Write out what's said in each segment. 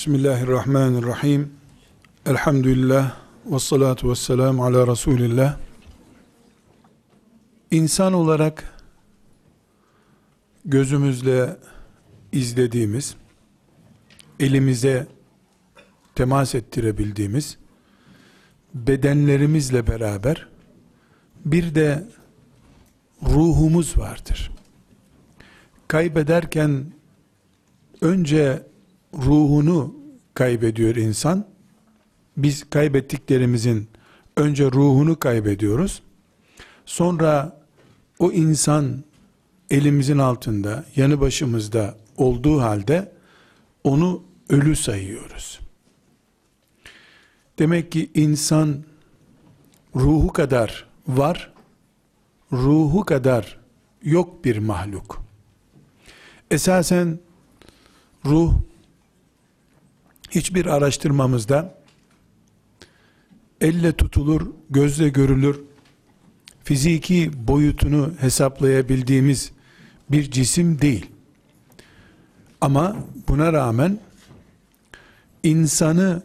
Bismillahirrahmanirrahim. Elhamdülillah ve salatu ve selamu ala Resulillah. İnsan olarak gözümüzle izlediğimiz, elimize temas ettirebildiğimiz, bedenlerimizle beraber bir de ruhumuz vardır. Kaybederken önce ruhunu kaybediyor insan. Biz kaybettiklerimizin önce ruhunu kaybediyoruz. Sonra o insan elimizin altında, yanı başımızda olduğu halde onu ölü sayıyoruz. Demek ki insan ruhu kadar var, ruhu kadar yok bir mahluk. Esasen ruh hiçbir araştırmamızda elle tutulur, gözle görülür, fiziki boyutunu hesaplayabildiğimiz bir cisim değil. Ama buna rağmen insanı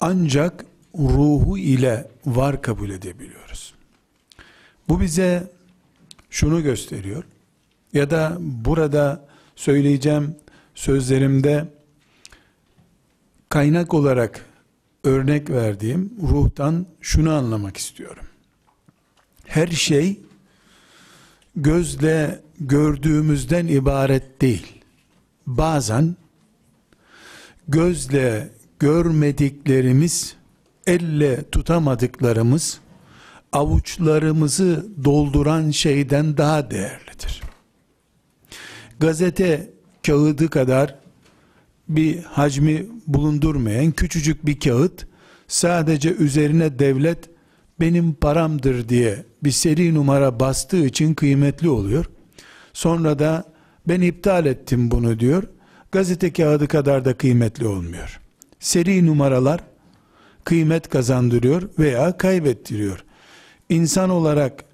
ancak ruhu ile var kabul edebiliyoruz. Bu bize şunu gösteriyor ya da burada söyleyeceğim sözlerimde kaynak olarak örnek verdiğim ruhtan şunu anlamak istiyorum. Her şey gözle gördüğümüzden ibaret değil. Bazen gözle görmediklerimiz, elle tutamadıklarımız avuçlarımızı dolduran şeyden daha değerlidir. Gazete kağıdı kadar bir hacmi bulundurmayan küçücük bir kağıt sadece üzerine devlet benim paramdır diye bir seri numara bastığı için kıymetli oluyor. Sonra da ben iptal ettim bunu diyor. Gazete kağıdı kadar da kıymetli olmuyor. Seri numaralar kıymet kazandırıyor veya kaybettiriyor. İnsan olarak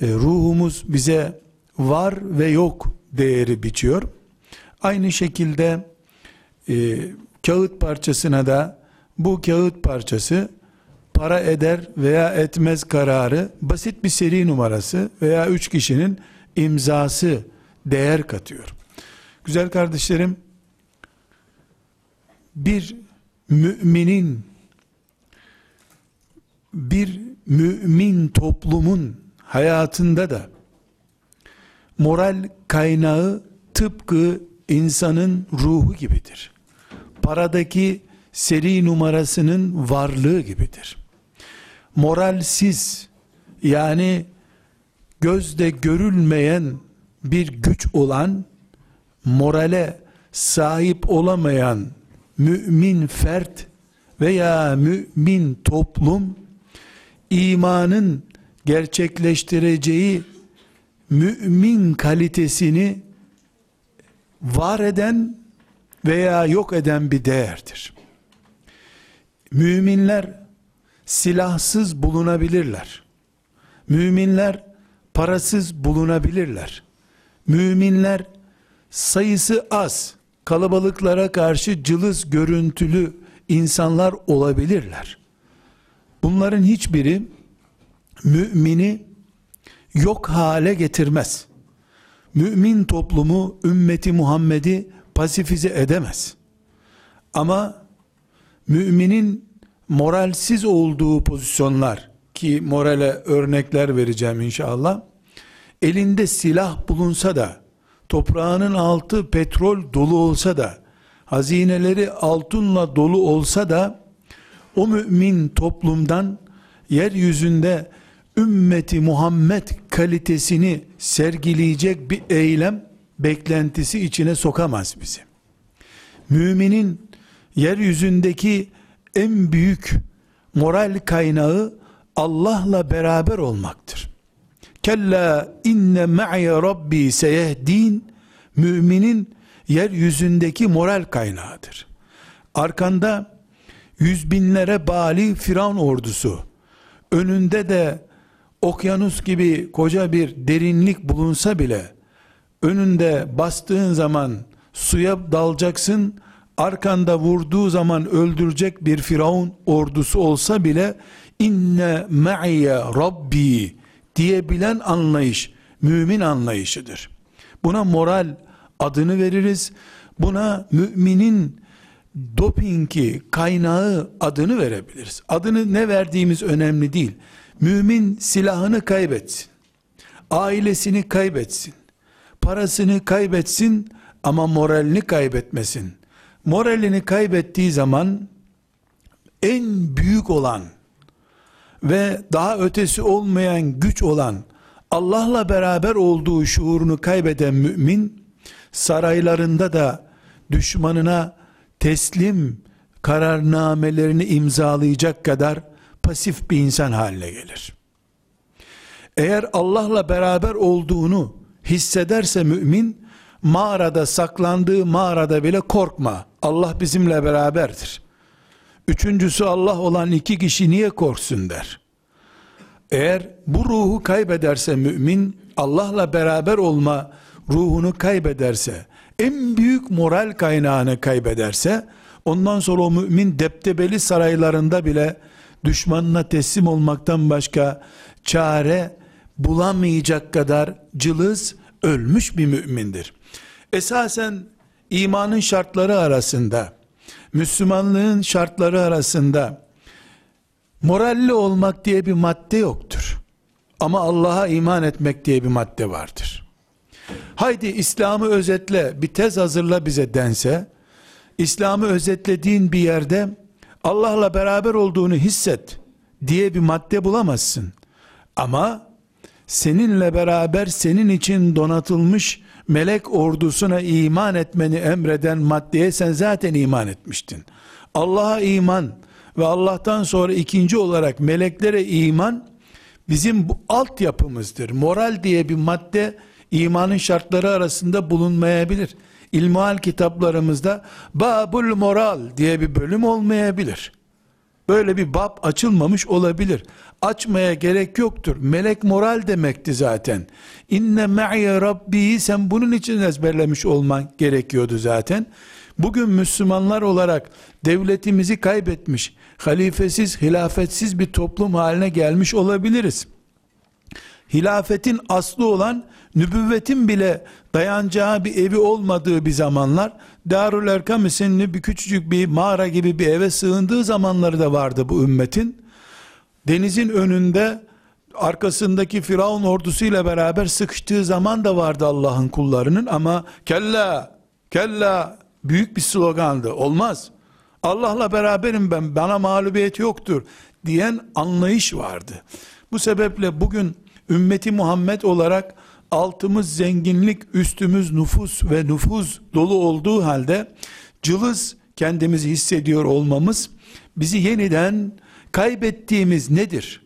e, ruhumuz bize var ve yok değeri biçiyor. Aynı şekilde e, kağıt parçasına da bu kağıt parçası para eder veya etmez kararı basit bir seri numarası veya üç kişinin imzası değer katıyor. Güzel kardeşlerim bir müminin bir mümin toplumun hayatında da moral kaynağı tıpkı insanın ruhu gibidir. Paradaki seri numarasının varlığı gibidir. Moralsiz yani gözde görülmeyen bir güç olan morale sahip olamayan mümin fert veya mümin toplum imanın gerçekleştireceği mümin kalitesini var eden veya yok eden bir değerdir. Müminler silahsız bulunabilirler. Müminler parasız bulunabilirler. Müminler sayısı az, kalabalıklara karşı cılız görüntülü insanlar olabilirler. Bunların hiçbiri mümini yok hale getirmez. Mümin toplumu, ümmeti Muhammed'i pasifize edemez. Ama müminin moralsiz olduğu pozisyonlar ki morale örnekler vereceğim inşallah. Elinde silah bulunsa da toprağının altı petrol dolu olsa da hazineleri altınla dolu olsa da o mümin toplumdan yeryüzünde ümmeti Muhammed kalitesini sergileyecek bir eylem beklentisi içine sokamaz bizi. Müminin yeryüzündeki en büyük moral kaynağı Allah'la beraber olmaktır. Kella inne ma'i rabbi seyehdin müminin yeryüzündeki moral kaynağıdır. Arkanda yüz binlere bali Firavun ordusu, önünde de okyanus gibi koca bir derinlik bulunsa bile, önünde bastığın zaman suya dalacaksın, arkanda vurduğu zaman öldürecek bir firavun ordusu olsa bile inne ma'iye rabbi diyebilen anlayış mümin anlayışıdır. Buna moral adını veririz. Buna müminin dopingi, kaynağı adını verebiliriz. Adını ne verdiğimiz önemli değil. Mümin silahını kaybetsin. Ailesini kaybetsin. Parasını kaybetsin ama moralini kaybetmesin. Moralini kaybettiği zaman en büyük olan ve daha ötesi olmayan güç olan Allah'la beraber olduğu şuurunu kaybeden mümin saraylarında da düşmanına teslim kararnamelerini imzalayacak kadar pasif bir insan haline gelir. Eğer Allah'la beraber olduğunu hissederse mümin mağarada saklandığı mağarada bile korkma. Allah bizimle beraberdir. Üçüncüsü Allah olan iki kişi niye korksun der. Eğer bu ruhu kaybederse mümin Allah'la beraber olma ruhunu kaybederse en büyük moral kaynağını kaybederse ondan sonra o mümin deptebeli saraylarında bile düşmanına teslim olmaktan başka çare bulamayacak kadar cılız ölmüş bir mümindir. Esasen imanın şartları arasında Müslümanlığın şartları arasında moralli olmak diye bir madde yoktur. Ama Allah'a iman etmek diye bir madde vardır. Haydi İslam'ı özetle bir tez hazırla bize dense, İslam'ı özetlediğin bir yerde Allah'la beraber olduğunu hisset diye bir madde bulamazsın. Ama seninle beraber senin için donatılmış melek ordusuna iman etmeni emreden maddeye sen zaten iman etmiştin. Allah'a iman ve Allah'tan sonra ikinci olarak meleklere iman bizim bu altyapımızdır. Moral diye bir madde imanın şartları arasında bulunmayabilir. İlmihal kitaplarımızda babul moral diye bir bölüm olmayabilir. Böyle bir bab açılmamış olabilir. Açmaya gerek yoktur. Melek moral demekti zaten. İnne me'ye rabbi sen bunun için ezberlemiş olman gerekiyordu zaten. Bugün Müslümanlar olarak devletimizi kaybetmiş, halifesiz, hilafetsiz bir toplum haline gelmiş olabiliriz. Hilafetin aslı olan nübüvvetin bile dayanacağı bir evi olmadığı bir zamanlar Darül Erkam isimli bir küçücük bir mağara gibi bir eve sığındığı zamanları da vardı bu ümmetin. Denizin önünde arkasındaki Firavun ordusuyla beraber sıkıştığı zaman da vardı Allah'ın kullarının ama kella kella büyük bir slogandı. Olmaz. Allah'la beraberim ben. Bana mağlubiyet yoktur diyen anlayış vardı. Bu sebeple bugün ümmeti Muhammed olarak altımız zenginlik, üstümüz nüfus ve nüfuz dolu olduğu halde cılız kendimizi hissediyor olmamız bizi yeniden kaybettiğimiz nedir?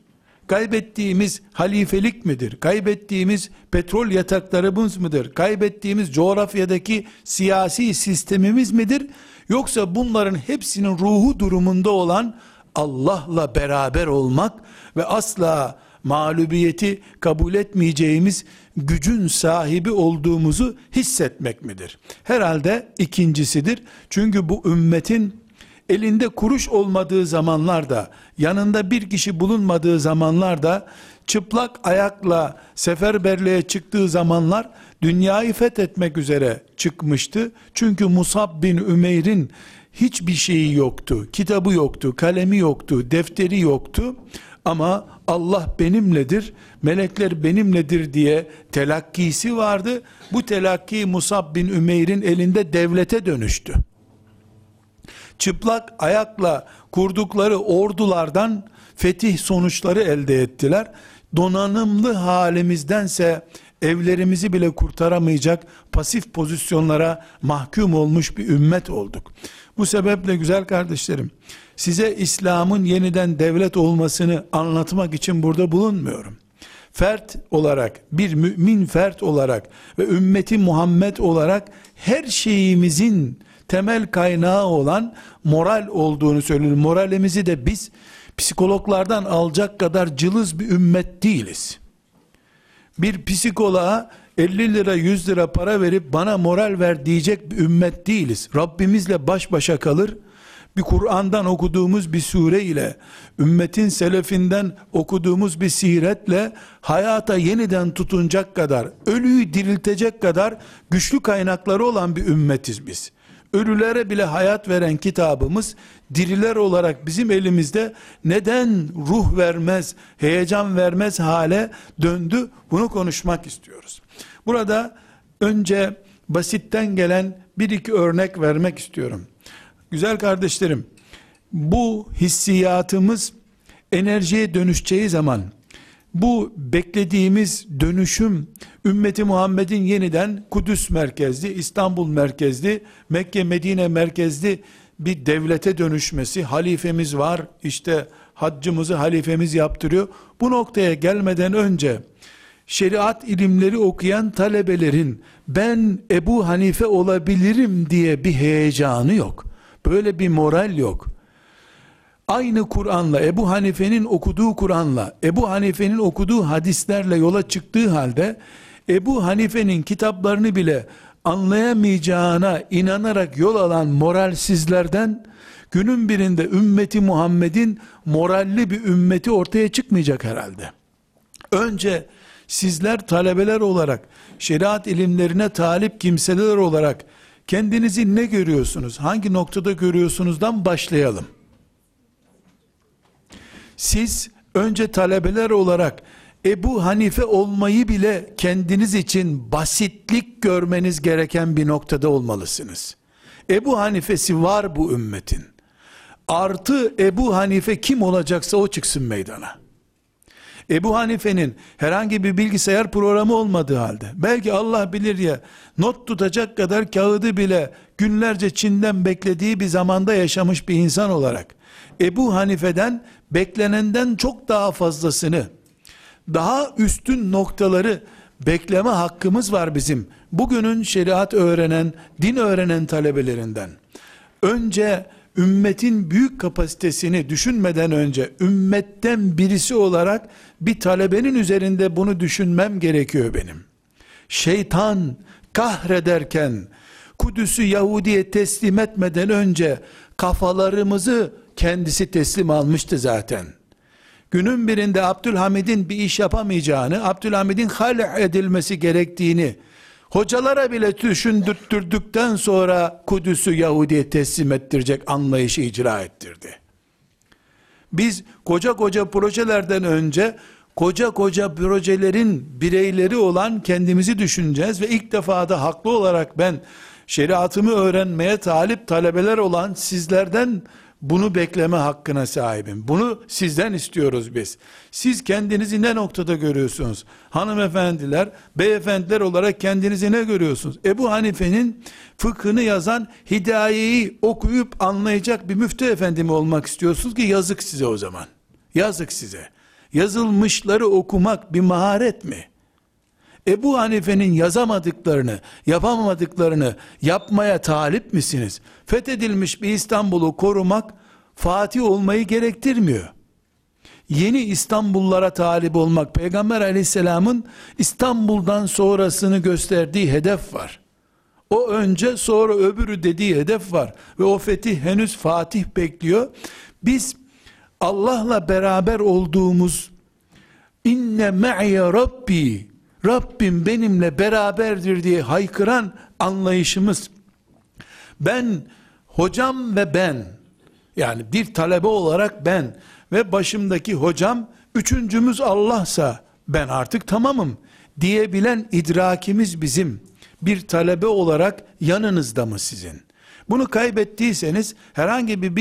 Kaybettiğimiz halifelik midir? Kaybettiğimiz petrol yataklarımız mıdır? Kaybettiğimiz coğrafyadaki siyasi sistemimiz midir? Yoksa bunların hepsinin ruhu durumunda olan Allah'la beraber olmak ve asla mağlubiyeti kabul etmeyeceğimiz gücün sahibi olduğumuzu hissetmek midir? Herhalde ikincisidir. Çünkü bu ümmetin elinde kuruş olmadığı zamanlarda, yanında bir kişi bulunmadığı zamanlarda, çıplak ayakla seferberliğe çıktığı zamanlar, dünyayı fethetmek üzere çıkmıştı. Çünkü Musab bin Ümeyr'in hiçbir şeyi yoktu, kitabı yoktu, kalemi yoktu, defteri yoktu. Ama Allah benimledir, melekler benimledir diye telakkisi vardı. Bu telakki Musab bin Ümeyr'in elinde devlete dönüştü çıplak ayakla kurdukları ordulardan fetih sonuçları elde ettiler. Donanımlı halimizdense evlerimizi bile kurtaramayacak pasif pozisyonlara mahkum olmuş bir ümmet olduk. Bu sebeple güzel kardeşlerim, size İslam'ın yeniden devlet olmasını anlatmak için burada bulunmuyorum. Fert olarak, bir mümin fert olarak ve ümmeti Muhammed olarak her şeyimizin temel kaynağı olan moral olduğunu söylüyor. Moralimizi de biz psikologlardan alacak kadar cılız bir ümmet değiliz. Bir psikoloğa 50 lira 100 lira para verip bana moral ver diyecek bir ümmet değiliz. Rabbimizle baş başa kalır. Bir Kur'an'dan okuduğumuz bir sure ile ümmetin selefinden okuduğumuz bir siretle hayata yeniden tutunacak kadar, ölüyü diriltecek kadar güçlü kaynakları olan bir ümmetiz biz. Ölülere bile hayat veren kitabımız diriler olarak bizim elimizde neden ruh vermez, heyecan vermez hale döndü? Bunu konuşmak istiyoruz. Burada önce basitten gelen bir iki örnek vermek istiyorum. Güzel kardeşlerim, bu hissiyatımız enerjiye dönüşeceği zaman bu beklediğimiz dönüşüm ümmeti Muhammed'in yeniden Kudüs merkezli, İstanbul merkezli, Mekke Medine merkezli bir devlete dönüşmesi, halifemiz var, işte haccımızı halifemiz yaptırıyor. Bu noktaya gelmeden önce şeriat ilimleri okuyan talebelerin ben Ebu Hanife olabilirim diye bir heyecanı yok. Böyle bir moral yok. Aynı Kur'an'la Ebu Hanife'nin okuduğu Kur'an'la Ebu Hanife'nin okuduğu hadislerle yola çıktığı halde Ebu Hanife'nin kitaplarını bile anlayamayacağına inanarak yol alan moralsizlerden günün birinde ümmeti Muhammed'in moralli bir ümmeti ortaya çıkmayacak herhalde. Önce sizler talebeler olarak şeriat ilimlerine talip kimseler olarak kendinizi ne görüyorsunuz? Hangi noktada görüyorsunuzdan başlayalım. Siz önce talebeler olarak Ebu Hanife olmayı bile kendiniz için basitlik görmeniz gereken bir noktada olmalısınız. Ebu Hanife'si var bu ümmetin. Artı Ebu Hanife kim olacaksa o çıksın meydana. Ebu Hanife'nin herhangi bir bilgisayar programı olmadığı halde, belki Allah bilir ya, not tutacak kadar kağıdı bile günlerce Çin'den beklediği bir zamanda yaşamış bir insan olarak, Ebu Hanife'den beklenenden çok daha fazlasını, daha üstün noktaları bekleme hakkımız var bizim. Bugünün şeriat öğrenen, din öğrenen talebelerinden. Önce ümmetin büyük kapasitesini düşünmeden önce ümmetten birisi olarak bir talebenin üzerinde bunu düşünmem gerekiyor benim. Şeytan kahrederken Kudüs'ü Yahudi'ye teslim etmeden önce kafalarımızı kendisi teslim almıştı zaten. Günün birinde Abdülhamid'in bir iş yapamayacağını, Abdülhamid'in hal edilmesi gerektiğini hocalara bile düşündürttürdükten sonra Kudüs'ü Yahudi'ye teslim ettirecek anlayışı icra ettirdi. Biz koca koca projelerden önce koca koca projelerin bireyleri olan kendimizi düşüneceğiz ve ilk defa da haklı olarak ben şeriatımı öğrenmeye talip talebeler olan sizlerden bunu bekleme hakkına sahibim. Bunu sizden istiyoruz biz. Siz kendinizi ne noktada görüyorsunuz? Hanımefendiler, beyefendiler olarak kendinizi ne görüyorsunuz? Ebu Hanife'nin fıkhını yazan hidayeyi okuyup anlayacak bir müftü efendi mi olmak istiyorsunuz ki yazık size o zaman. Yazık size. Yazılmışları okumak bir maharet mi? Ebu Hanife'nin yazamadıklarını, yapamadıklarını yapmaya talip misiniz? Fethedilmiş bir İstanbul'u korumak Fatih olmayı gerektirmiyor. Yeni İstanbullara talip olmak Peygamber aleyhisselamın İstanbul'dan sonrasını gösterdiği hedef var. O önce sonra öbürü dediği hedef var. Ve o fetih henüz Fatih bekliyor. Biz Allah'la beraber olduğumuz inne me'ye rabbi Rabbim benimle beraberdir diye haykıran anlayışımız ben hocam ve ben yani bir talebe olarak ben ve başımdaki hocam üçüncümüz Allah'sa ben artık tamamım diyebilen idrakimiz bizim bir talebe olarak yanınızda mı sizin? Bunu kaybettiyseniz herhangi bir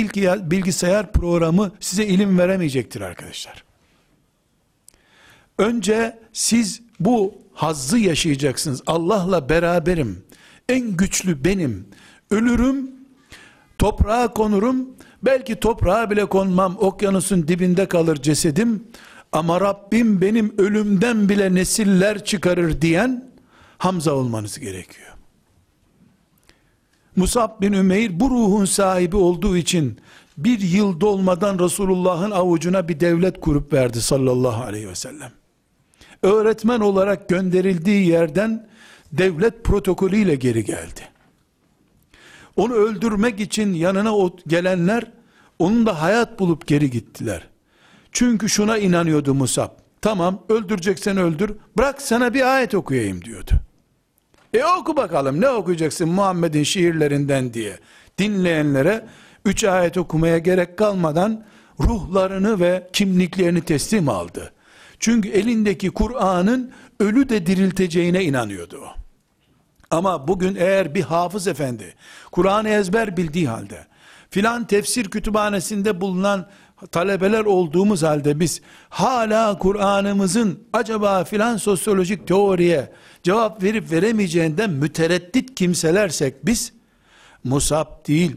bilgisayar programı size ilim veremeyecektir arkadaşlar. Önce siz bu hazzı yaşayacaksınız. Allah'la beraberim. En güçlü benim. Ölürüm, toprağa konurum. Belki toprağa bile konmam. Okyanusun dibinde kalır cesedim. Ama Rabbim benim ölümden bile nesiller çıkarır diyen Hamza olmanız gerekiyor. Musab bin Ümeyr bu ruhun sahibi olduğu için bir yıl dolmadan Resulullah'ın avucuna bir devlet kurup verdi sallallahu aleyhi ve sellem. Öğretmen olarak gönderildiği yerden devlet protokolüyle geri geldi. Onu öldürmek için yanına gelenler onun da hayat bulup geri gittiler. Çünkü şuna inanıyordu Musab. Tamam öldüreceksen öldür. Bırak sana bir ayet okuyayım diyordu. E oku bakalım ne okuyacaksın Muhammed'in şiirlerinden diye. Dinleyenlere üç ayet okumaya gerek kalmadan ruhlarını ve kimliklerini teslim aldı. Çünkü elindeki Kur'an'ın ölü de dirilteceğine inanıyordu o. Ama bugün eğer bir hafız efendi Kur'an'ı ezber bildiği halde filan tefsir kütüphanesinde bulunan talebeler olduğumuz halde biz hala Kur'an'ımızın acaba filan sosyolojik teoriye cevap verip veremeyeceğinden mütereddit kimselersek biz Musab değil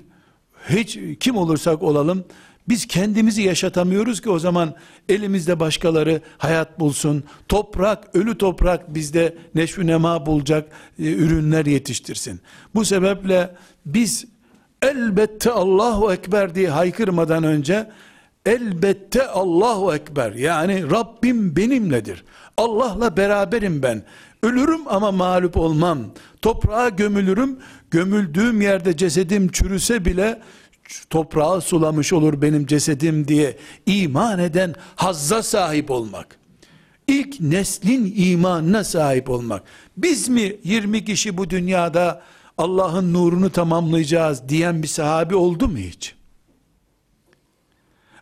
hiç kim olursak olalım biz kendimizi yaşatamıyoruz ki o zaman elimizde başkaları hayat bulsun. Toprak, ölü toprak bizde neşvü nema bulacak e, ürünler yetiştirsin. Bu sebeple biz elbette Allahu Ekber diye haykırmadan önce elbette Allahu Ekber yani Rabbim benimledir. Allah'la beraberim ben. Ölürüm ama mağlup olmam. Toprağa gömülürüm. Gömüldüğüm yerde cesedim çürüse bile toprağı sulamış olur benim cesedim diye iman eden hazza sahip olmak. İlk neslin imanına sahip olmak. Biz mi 20 kişi bu dünyada Allah'ın nurunu tamamlayacağız diyen bir sahabi oldu mu hiç?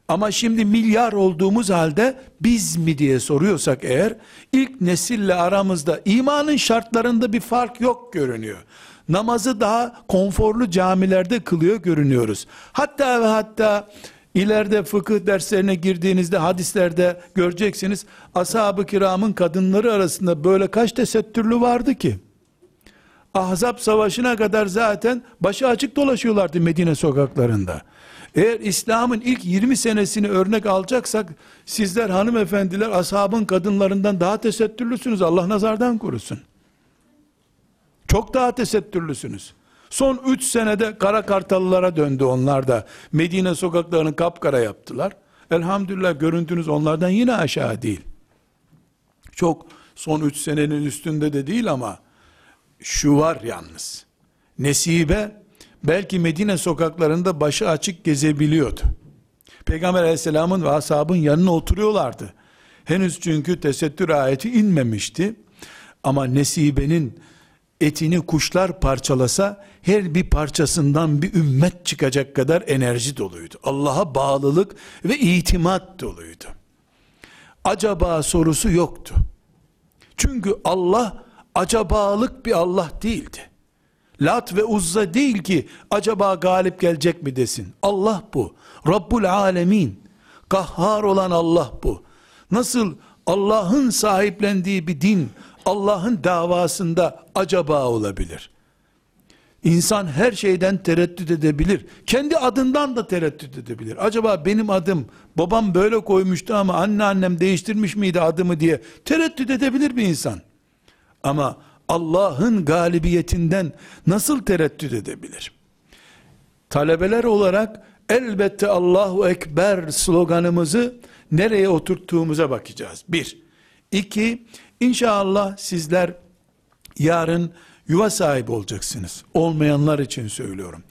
Ama şimdi milyar olduğumuz halde biz mi diye soruyorsak eğer ilk nesille aramızda imanın şartlarında bir fark yok görünüyor. Namazı daha konforlu camilerde kılıyor görünüyoruz. Hatta ve hatta ileride fıkıh derslerine girdiğinizde hadislerde göreceksiniz. Ashab-ı kiramın kadınları arasında böyle kaç tesettürlü vardı ki? Ahzab savaşına kadar zaten başı açık dolaşıyorlardı Medine sokaklarında. Eğer İslam'ın ilk 20 senesini örnek alacaksak sizler hanımefendiler ashabın kadınlarından daha tesettürlüsünüz. Allah nazardan korusun. Çok daha tesettürlüsünüz. Son 3 senede kara kartallara döndü onlar da. Medine sokaklarını kapkara yaptılar. Elhamdülillah görüntünüz onlardan yine aşağı değil. Çok son 3 senenin üstünde de değil ama şu var yalnız. Nesibe belki Medine sokaklarında başı açık gezebiliyordu. Peygamber aleyhisselamın ve ashabın yanına oturuyorlardı. Henüz çünkü tesettür ayeti inmemişti. Ama Nesibe'nin etini kuşlar parçalasa her bir parçasından bir ümmet çıkacak kadar enerji doluydu. Allah'a bağlılık ve itimat doluydu. Acaba sorusu yoktu. Çünkü Allah acabalık bir Allah değildi. Lat ve Uzza değil ki acaba galip gelecek mi desin. Allah bu. Rabbul alemin. Kahhar olan Allah bu. Nasıl Allah'ın sahiplendiği bir din Allah'ın davasında acaba olabilir. İnsan her şeyden tereddüt edebilir. Kendi adından da tereddüt edebilir. Acaba benim adım babam böyle koymuştu ama anneannem değiştirmiş miydi adımı diye tereddüt edebilir bir insan. Ama Allah'ın galibiyetinden nasıl tereddüt edebilir? Talebeler olarak elbette Allahu Ekber sloganımızı nereye oturttuğumuza bakacağız. Bir. İki, İnşallah sizler yarın yuva sahibi olacaksınız. Olmayanlar için söylüyorum.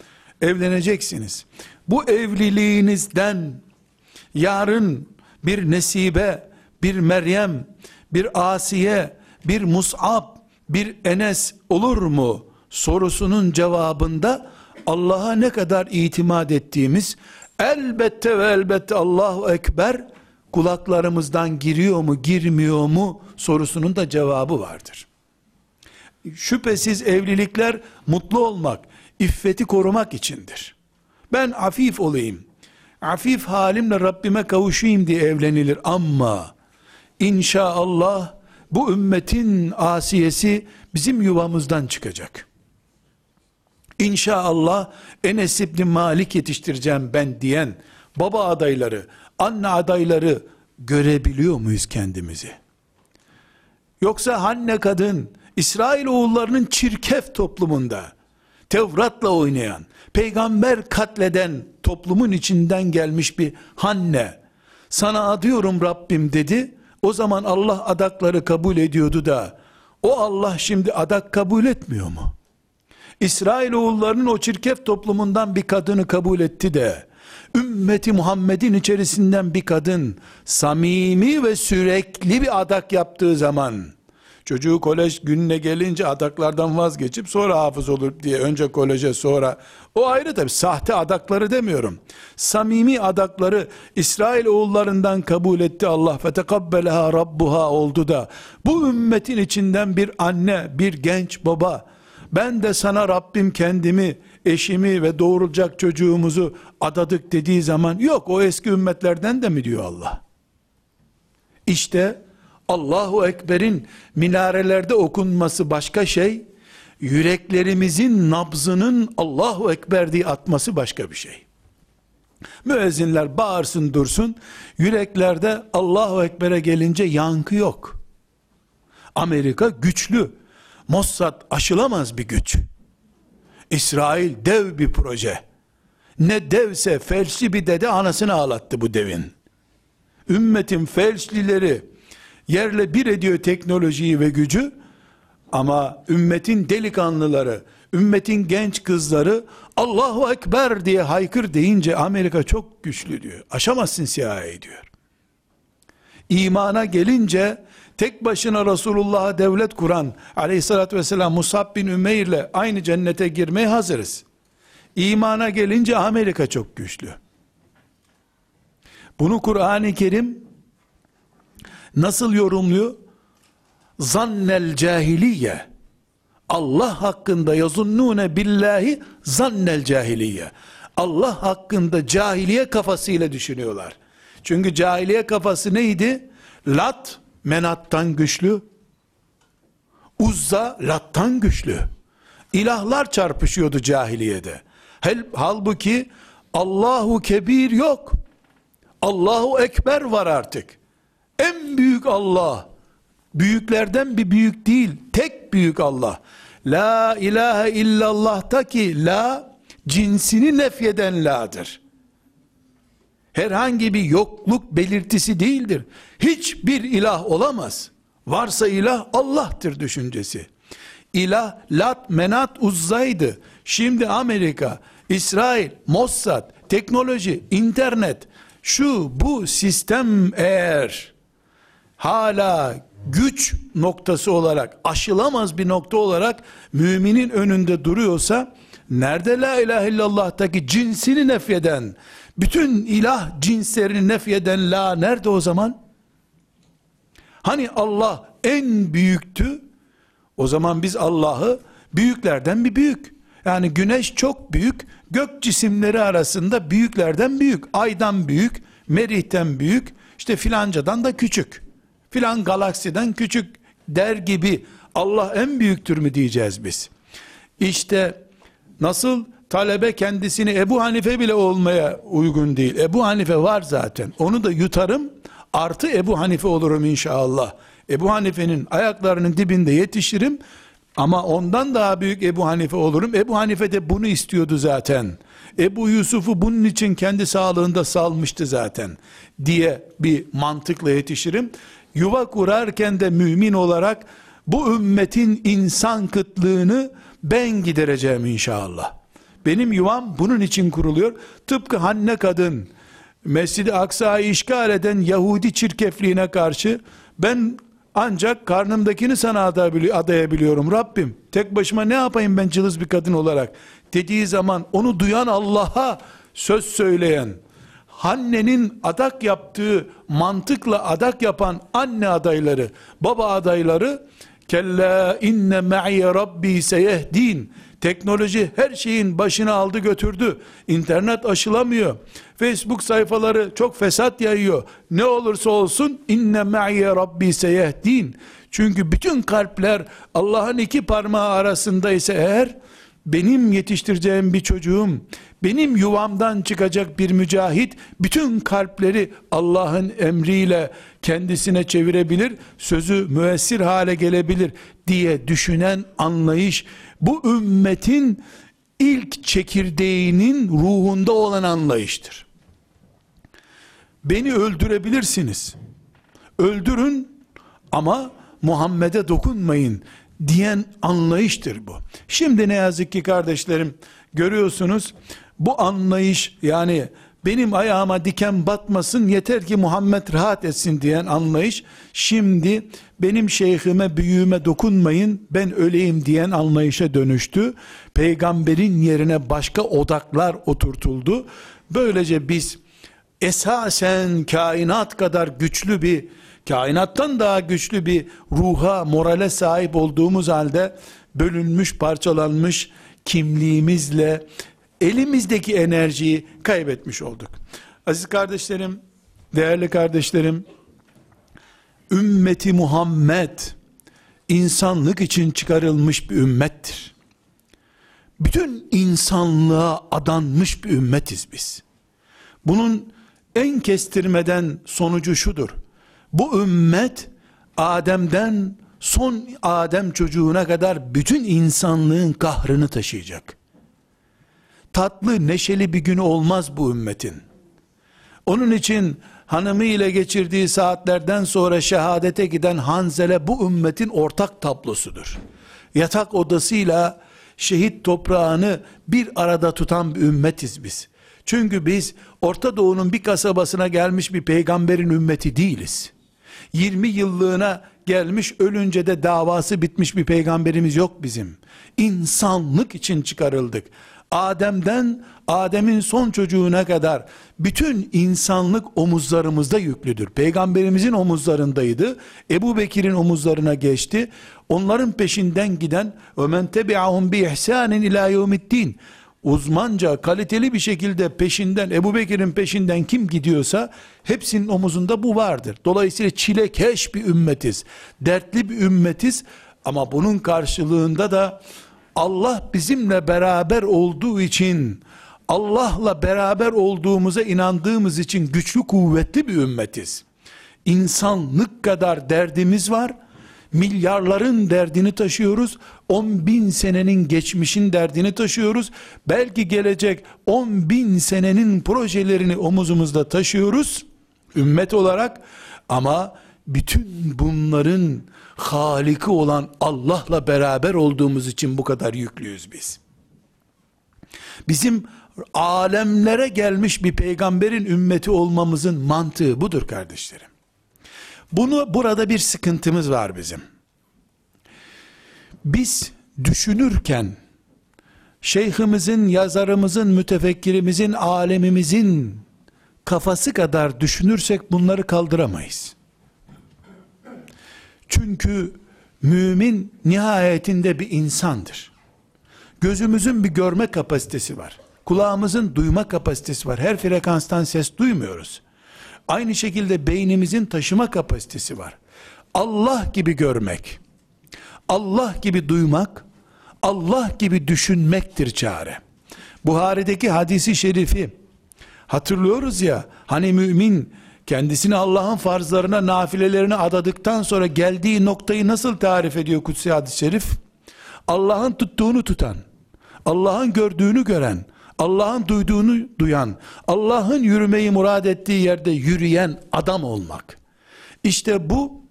Evleneceksiniz. Bu evliliğinizden yarın bir Nesibe, bir Meryem, bir Asiye, bir Mus'ab, bir Enes olur mu sorusunun cevabında Allah'a ne kadar itimat ettiğimiz elbette ve elbette Allahu Ekber kulaklarımızdan giriyor mu girmiyor mu sorusunun da cevabı vardır. Şüphesiz evlilikler mutlu olmak, iffeti korumak içindir. Ben afif olayım, afif halimle Rabbime kavuşayım diye evlenilir ama inşallah bu ümmetin asiyesi bizim yuvamızdan çıkacak. İnşallah Enes İbni Malik yetiştireceğim ben diyen baba adayları, anne adayları görebiliyor muyuz kendimizi? Yoksa Hanne kadın İsrail oğullarının çirkef toplumunda Tevrat'la oynayan, peygamber katleden toplumun içinden gelmiş bir Hanne sana adıyorum Rabbim dedi O zaman Allah adakları kabul ediyordu da o Allah şimdi adak kabul etmiyor mu? İsrail oğullarının o çirkef toplumundan bir kadını kabul etti de ümmeti Muhammed'in içerisinden bir kadın samimi ve sürekli bir adak yaptığı zaman çocuğu kolej gününe gelince adaklardan vazgeçip sonra hafız olur diye önce koleje sonra o ayrı tabi sahte adakları demiyorum. Samimi adakları İsrail oğullarından kabul etti Allah. Fetekabbeleha rabbuha oldu da. Bu ümmetin içinden bir anne bir genç baba ben de sana Rabbim kendimi, eşimi ve doğurulacak çocuğumuzu adadık dediği zaman yok o eski ümmetlerden de mi? diyor Allah? İşte Allahu Ekber'in minarelerde okunması başka şey, yüreklerimizin nabzının Allahu Ekber diye atması başka bir şey. Müezzinler bağırsın dursun, yüreklerde Allahu Ekber'e gelince yankı yok. Amerika güçlü, Mossad aşılamaz bir güç. İsrail dev bir proje. Ne devse felçli bir dede anasını ağlattı bu devin. Ümmetin felçlileri yerle bir ediyor teknolojiyi ve gücü ama ümmetin delikanlıları, ümmetin genç kızları Allahu Ekber diye haykır deyince Amerika çok güçlü diyor. Aşamazsın CIA diyor. İmana gelince tek başına Resulullah'a devlet kuran aleyhissalatü vesselam Musab bin Ümeyr ile aynı cennete girmeye hazırız. İmana gelince Amerika çok güçlü. Bunu Kur'an-ı Kerim nasıl yorumluyor? Zannel cahiliye. Allah hakkında yazunnune billahi zannel cahiliye. Allah hakkında cahiliye kafasıyla düşünüyorlar. Çünkü cahiliye kafası neydi? Lat menattan güçlü. Uzza lattan güçlü. İlahlar çarpışıyordu cahiliyede. Halbuki Allahu Kebir yok. Allahu Ekber var artık. En büyük Allah. Büyüklerden bir büyük değil. Tek büyük Allah. La ilahe illallah'ta ki la cinsini nefyeden la'dır herhangi bir yokluk belirtisi değildir. Hiçbir ilah olamaz. Varsa ilah Allah'tır düşüncesi. İlah Lat, Menat, Uzza'ydı. Şimdi Amerika, İsrail, Mossad, teknoloji, internet, şu bu sistem eğer hala güç noktası olarak aşılamaz bir nokta olarak müminin önünde duruyorsa nerede la ilahe illallah'taki cinsini nefyeden bütün ilah cinslerini nefyeden la nerede o zaman? Hani Allah en büyüktü? O zaman biz Allah'ı büyüklerden bir büyük. Yani güneş çok büyük, gök cisimleri arasında büyüklerden büyük, aydan büyük, merihten büyük, işte filancadan da küçük. Filan galaksiden küçük der gibi Allah en büyüktür mü diyeceğiz biz. İşte nasıl talebe kendisini Ebu Hanife bile olmaya uygun değil. Ebu Hanife var zaten. Onu da yutarım. Artı Ebu Hanife olurum inşallah. Ebu Hanife'nin ayaklarının dibinde yetişirim. Ama ondan daha büyük Ebu Hanife olurum. Ebu Hanife de bunu istiyordu zaten. Ebu Yusuf'u bunun için kendi sağlığında salmıştı zaten diye bir mantıkla yetişirim. Yuva kurarken de mümin olarak bu ümmetin insan kıtlığını ben gidereceğim inşallah. Benim yuvam bunun için kuruluyor. Tıpkı Hanne kadın Mescid-i Aksa'yı işgal eden Yahudi çirkefliğine karşı ben ancak karnımdakini sana adayabiliyorum Rabbim. Tek başıma ne yapayım ben cılız bir kadın olarak dediği zaman onu duyan Allah'a söz söyleyen Hanne'nin adak yaptığı mantıkla adak yapan anne adayları, baba adayları kella inne ma'i rabbi seyehdin Teknoloji her şeyin başını aldı götürdü. İnternet aşılamıyor. Facebook sayfaları çok fesat yayıyor. Ne olursa olsun inne ma'ye rabbi seyehdin. Çünkü bütün kalpler Allah'ın iki parmağı arasında ise eğer benim yetiştireceğim bir çocuğum, benim yuvamdan çıkacak bir mücahit, bütün kalpleri Allah'ın emriyle kendisine çevirebilir, sözü müessir hale gelebilir diye düşünen anlayış, bu ümmetin ilk çekirdeğinin ruhunda olan anlayıştır. Beni öldürebilirsiniz. öldürün ama Muhammed'e dokunmayın diyen anlayıştır bu. Şimdi ne yazık ki kardeşlerim görüyorsunuz bu anlayış yani benim ayağıma diken batmasın yeter ki Muhammed rahat etsin diyen anlayış şimdi benim şeyhime büyüğüme dokunmayın ben öleyim diyen anlayışa dönüştü. Peygamberin yerine başka odaklar oturtuldu. Böylece biz esasen kainat kadar güçlü bir kainattan daha güçlü bir ruha, morale sahip olduğumuz halde bölünmüş, parçalanmış kimliğimizle elimizdeki enerjiyi kaybetmiş olduk. Aziz kardeşlerim, değerli kardeşlerim, ümmeti Muhammed insanlık için çıkarılmış bir ümmettir. Bütün insanlığa adanmış bir ümmetiz biz. Bunun en kestirmeden sonucu şudur. Bu ümmet Adem'den son Adem çocuğuna kadar bütün insanlığın kahrını taşıyacak. Tatlı, neşeli bir gün olmaz bu ümmetin. Onun için hanımı ile geçirdiği saatlerden sonra şehadete giden Hanzele bu ümmetin ortak tablosudur. Yatak odasıyla şehit toprağını bir arada tutan bir ümmetiz biz. Çünkü biz Orta Doğu'nun bir kasabasına gelmiş bir peygamberin ümmeti değiliz. 20 yıllığına gelmiş ölünce de davası bitmiş bir peygamberimiz yok bizim. İnsanlık için çıkarıldık. Adem'den Adem'in son çocuğuna kadar bütün insanlık omuzlarımızda yüklüdür. Peygamberimizin omuzlarındaydı. Ebu Bekir'in omuzlarına geçti. Onların peşinden giden ömen tebi'ahum bi ihsanin ila uzmanca, kaliteli bir şekilde peşinden, Ebu Bekir'in peşinden kim gidiyorsa, hepsinin omuzunda bu vardır. Dolayısıyla çilekeş bir ümmetiz, dertli bir ümmetiz, ama bunun karşılığında da, Allah bizimle beraber olduğu için, Allah'la beraber olduğumuza inandığımız için güçlü kuvvetli bir ümmetiz. İnsanlık kadar derdimiz var, milyarların derdini taşıyoruz. 10 bin senenin geçmişin derdini taşıyoruz. Belki gelecek 10 bin senenin projelerini omuzumuzda taşıyoruz. Ümmet olarak ama bütün bunların haliki olan Allah'la beraber olduğumuz için bu kadar yüklüyüz biz. Bizim alemlere gelmiş bir peygamberin ümmeti olmamızın mantığı budur kardeşlerim. Bunu burada bir sıkıntımız var bizim. Biz düşünürken şeyhimizin, yazarımızın, mütefekkirimizin, alemimizin kafası kadar düşünürsek bunları kaldıramayız. Çünkü mümin nihayetinde bir insandır. Gözümüzün bir görme kapasitesi var. Kulağımızın duyma kapasitesi var. Her frekanstan ses duymuyoruz. Aynı şekilde beynimizin taşıma kapasitesi var. Allah gibi görmek, Allah gibi duymak, Allah gibi düşünmektir çare. Buhari'deki hadisi şerifi hatırlıyoruz ya, hani mümin kendisini Allah'ın farzlarına, nafilelerine adadıktan sonra geldiği noktayı nasıl tarif ediyor kutsi hadis-i şerif? Allah'ın tuttuğunu tutan, Allah'ın gördüğünü gören, Allah'ın duyduğunu duyan, Allah'ın yürümeyi murad ettiği yerde yürüyen adam olmak. İşte bu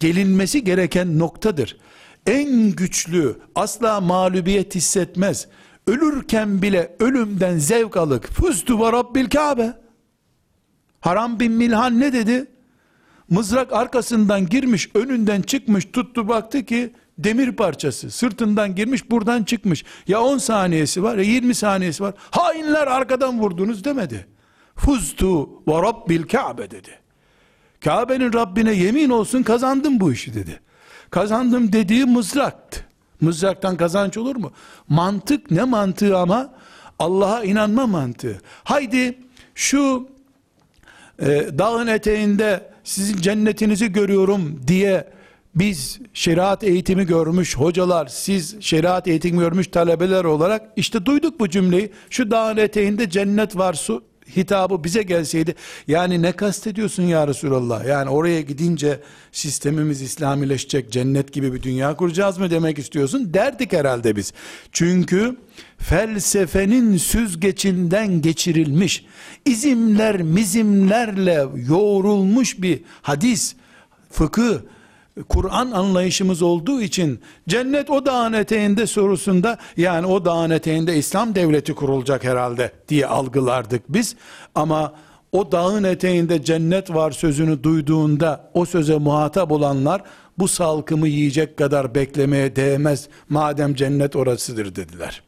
gelinmesi gereken noktadır. En güçlü asla mağlubiyet hissetmez. Ölürken bile ölümden zevk alık. Fustu ve Rabbil Kabe. Haram bin Milhan ne dedi? Mızrak arkasından girmiş, önünden çıkmış, tuttu baktı ki demir parçası sırtından girmiş buradan çıkmış. Ya 10 saniyesi var ya 20 saniyesi var. Hainler arkadan vurdunuz demedi. Fuztu ve rabbil Kabe dedi. Kabe'nin Rabbine yemin olsun kazandım bu işi dedi. Kazandım dediği mızraktı. Mızraktan kazanç olur mu? Mantık ne mantığı ama Allah'a inanma mantığı. Haydi şu e, dağın eteğinde sizin cennetinizi görüyorum diye biz şeriat eğitimi görmüş hocalar, siz şeriat eğitimi görmüş talebeler olarak işte duyduk bu cümleyi. Şu dağın eteğinde cennet var su hitabı bize gelseydi yani ne kastediyorsun ya Resulallah? Yani oraya gidince sistemimiz İslamileşecek cennet gibi bir dünya kuracağız mı demek istiyorsun? Derdik herhalde biz. Çünkü felsefenin süzgecinden geçirilmiş izimler mizimlerle yoğrulmuş bir hadis fıkıh, Kur'an anlayışımız olduğu için cennet o dağın eteğinde sorusunda yani o dağın eteğinde İslam devleti kurulacak herhalde diye algılardık biz. Ama o dağın eteğinde cennet var sözünü duyduğunda o söze muhatap olanlar bu salkımı yiyecek kadar beklemeye değmez madem cennet orasıdır dediler.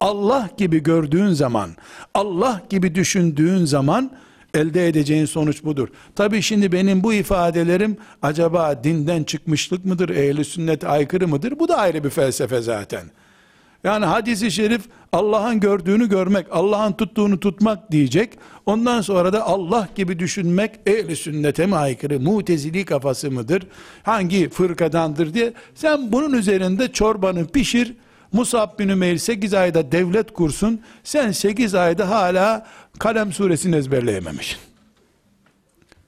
Allah gibi gördüğün zaman, Allah gibi düşündüğün zaman elde edeceğin sonuç budur. Tabi şimdi benim bu ifadelerim acaba dinden çıkmışlık mıdır, ehli sünnet aykırı mıdır? Bu da ayrı bir felsefe zaten. Yani hadisi şerif Allah'ın gördüğünü görmek, Allah'ın tuttuğunu tutmak diyecek. Ondan sonra da Allah gibi düşünmek ehli sünnete mi aykırı, mutezili kafası mıdır, hangi fırkadandır diye. Sen bunun üzerinde çorbanı pişir, Musab bin Ümeyr 8 ayda devlet kursun, sen 8 ayda hala Kalem suresini ezberleyememişsin.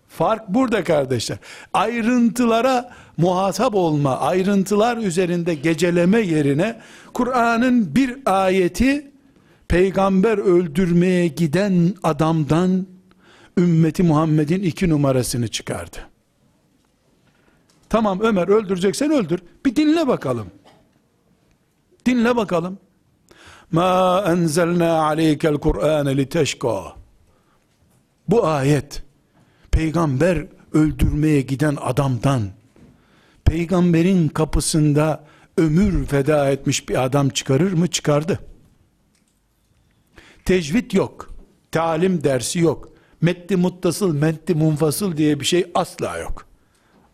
Fark burada kardeşler. Ayrıntılara muhatap olma, ayrıntılar üzerinde geceleme yerine Kur'an'ın bir ayeti peygamber öldürmeye giden adamdan ümmeti Muhammed'in iki numarasını çıkardı. Tamam Ömer öldüreceksen öldür. Bir dinle bakalım. Dinle bakalım. Ma enzelna aleykel Kur'ane liteşka. Bu ayet peygamber öldürmeye giden adamdan peygamberin kapısında ömür feda etmiş bir adam çıkarır mı? Çıkardı. Tecvid yok. Talim dersi yok. Metti muttasıl, metti munfasıl diye bir şey asla yok.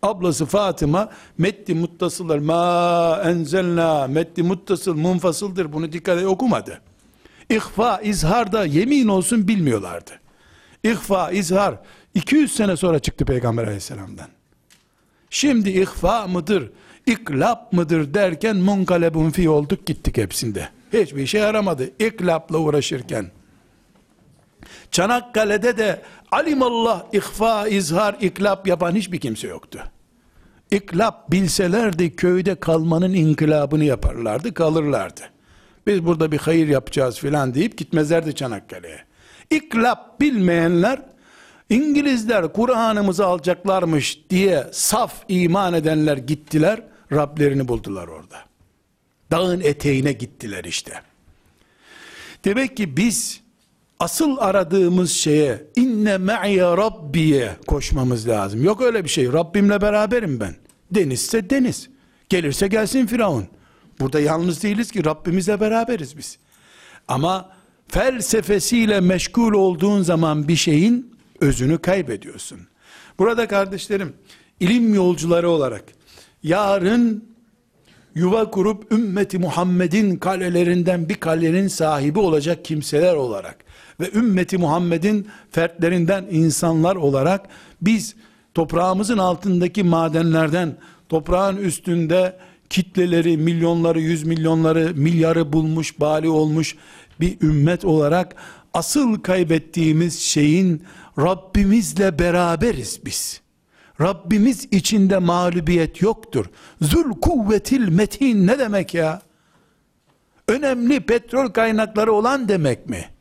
Ablası Fatıma metti muttasıllar ma enzelna metti muttasıl munfasıldır bunu dikkat okumadı. İhfa izhar da yemin olsun bilmiyorlardı. İhfa izhar 200 sene sonra çıktı Peygamber aleyhisselamdan. Şimdi ihfa mıdır, iklap mıdır derken munkalebun fi olduk gittik hepsinde. Hiçbir işe yaramadı iklapla uğraşırken. Çanakkale'de de alimallah ihfa, izhar, iklap yapan hiçbir kimse yoktu. İklap bilselerdi köyde kalmanın inkılabını yaparlardı, kalırlardı. Biz burada bir hayır yapacağız filan deyip gitmezlerdi Çanakkale'ye. İklap bilmeyenler İngilizler Kur'an'ımızı alacaklarmış diye saf iman edenler gittiler, Rablerini buldular orada. Dağın eteğine gittiler işte. Demek ki biz asıl aradığımız şeye inne me'ye rabbiye koşmamız lazım. Yok öyle bir şey. Rabbimle beraberim ben. Denizse deniz. Gelirse gelsin Firavun. Burada yalnız değiliz ki Rabbimizle beraberiz biz. Ama felsefesiyle meşgul olduğun zaman bir şeyin özünü kaybediyorsun. Burada kardeşlerim ilim yolcuları olarak yarın yuva kurup ümmeti Muhammed'in kalelerinden bir kalenin sahibi olacak kimseler olarak ve ümmeti Muhammed'in fertlerinden insanlar olarak biz toprağımızın altındaki madenlerden toprağın üstünde kitleleri, milyonları, yüz milyonları, milyarı bulmuş, bali olmuş bir ümmet olarak asıl kaybettiğimiz şeyin Rabbimizle beraberiz biz. Rabbimiz içinde mağlubiyet yoktur. Zul kuvvetil metin ne demek ya? Önemli petrol kaynakları olan demek mi?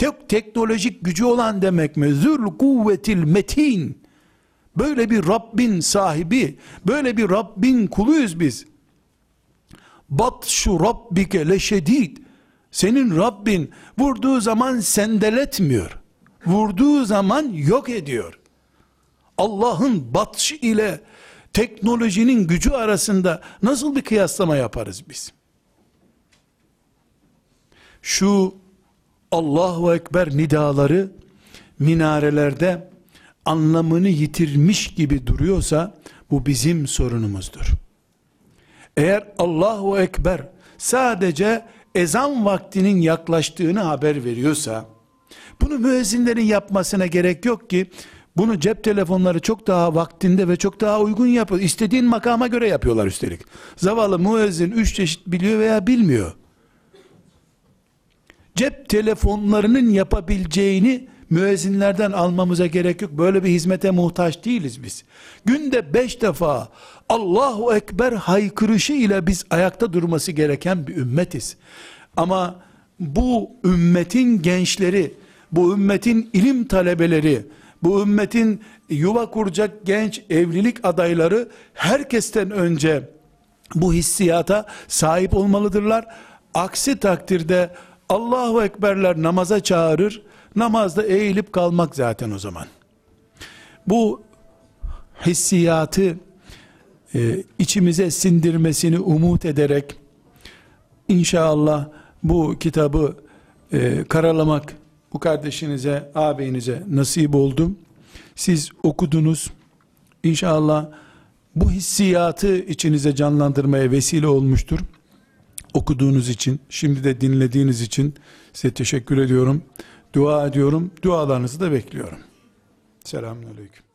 Tek teknolojik gücü olan demek mi? Zul kuvvetil metin. Böyle bir Rabbin sahibi, böyle bir Rabbin kuluyuz biz. Bat şu Rabbike leşedid. Senin Rabbin vurduğu zaman sendeletmiyor. Vurduğu zaman yok ediyor. Allah'ın batşı ile teknolojinin gücü arasında nasıl bir kıyaslama yaparız biz? Şu Allahu Ekber nidaları minarelerde anlamını yitirmiş gibi duruyorsa bu bizim sorunumuzdur. Eğer Allahu Ekber sadece ezan vaktinin yaklaştığını haber veriyorsa bunu müezzinlerin yapmasına gerek yok ki bunu cep telefonları çok daha vaktinde ve çok daha uygun yapıyor. İstediğin makama göre yapıyorlar üstelik. Zavallı müezzin üç çeşit biliyor veya bilmiyor. Cep telefonlarının yapabileceğini müezzinlerden almamıza gerek yok. Böyle bir hizmete muhtaç değiliz biz. Günde beş defa Allahu Ekber haykırışı ile biz ayakta durması gereken bir ümmetiz. Ama bu ümmetin gençleri, bu ümmetin ilim talebeleri, Bu ümmetin yuva kuracak genç evlilik adayları herkesten önce bu hissiyata sahip olmalıdırlar. Aksi takdirde Allahu Ekberler namaza çağırır. Namazda eğilip kalmak zaten o zaman. Bu hissiyatı e, içimize sindirmesini umut ederek inşallah bu kitabı e, karalamak bu kardeşinize, ağabeyinize nasip oldu. Siz okudunuz. İnşallah bu hissiyatı içinize canlandırmaya vesile olmuştur. Okuduğunuz için, şimdi de dinlediğiniz için size teşekkür ediyorum. Dua ediyorum. Dualarınızı da bekliyorum. Selamünaleyküm.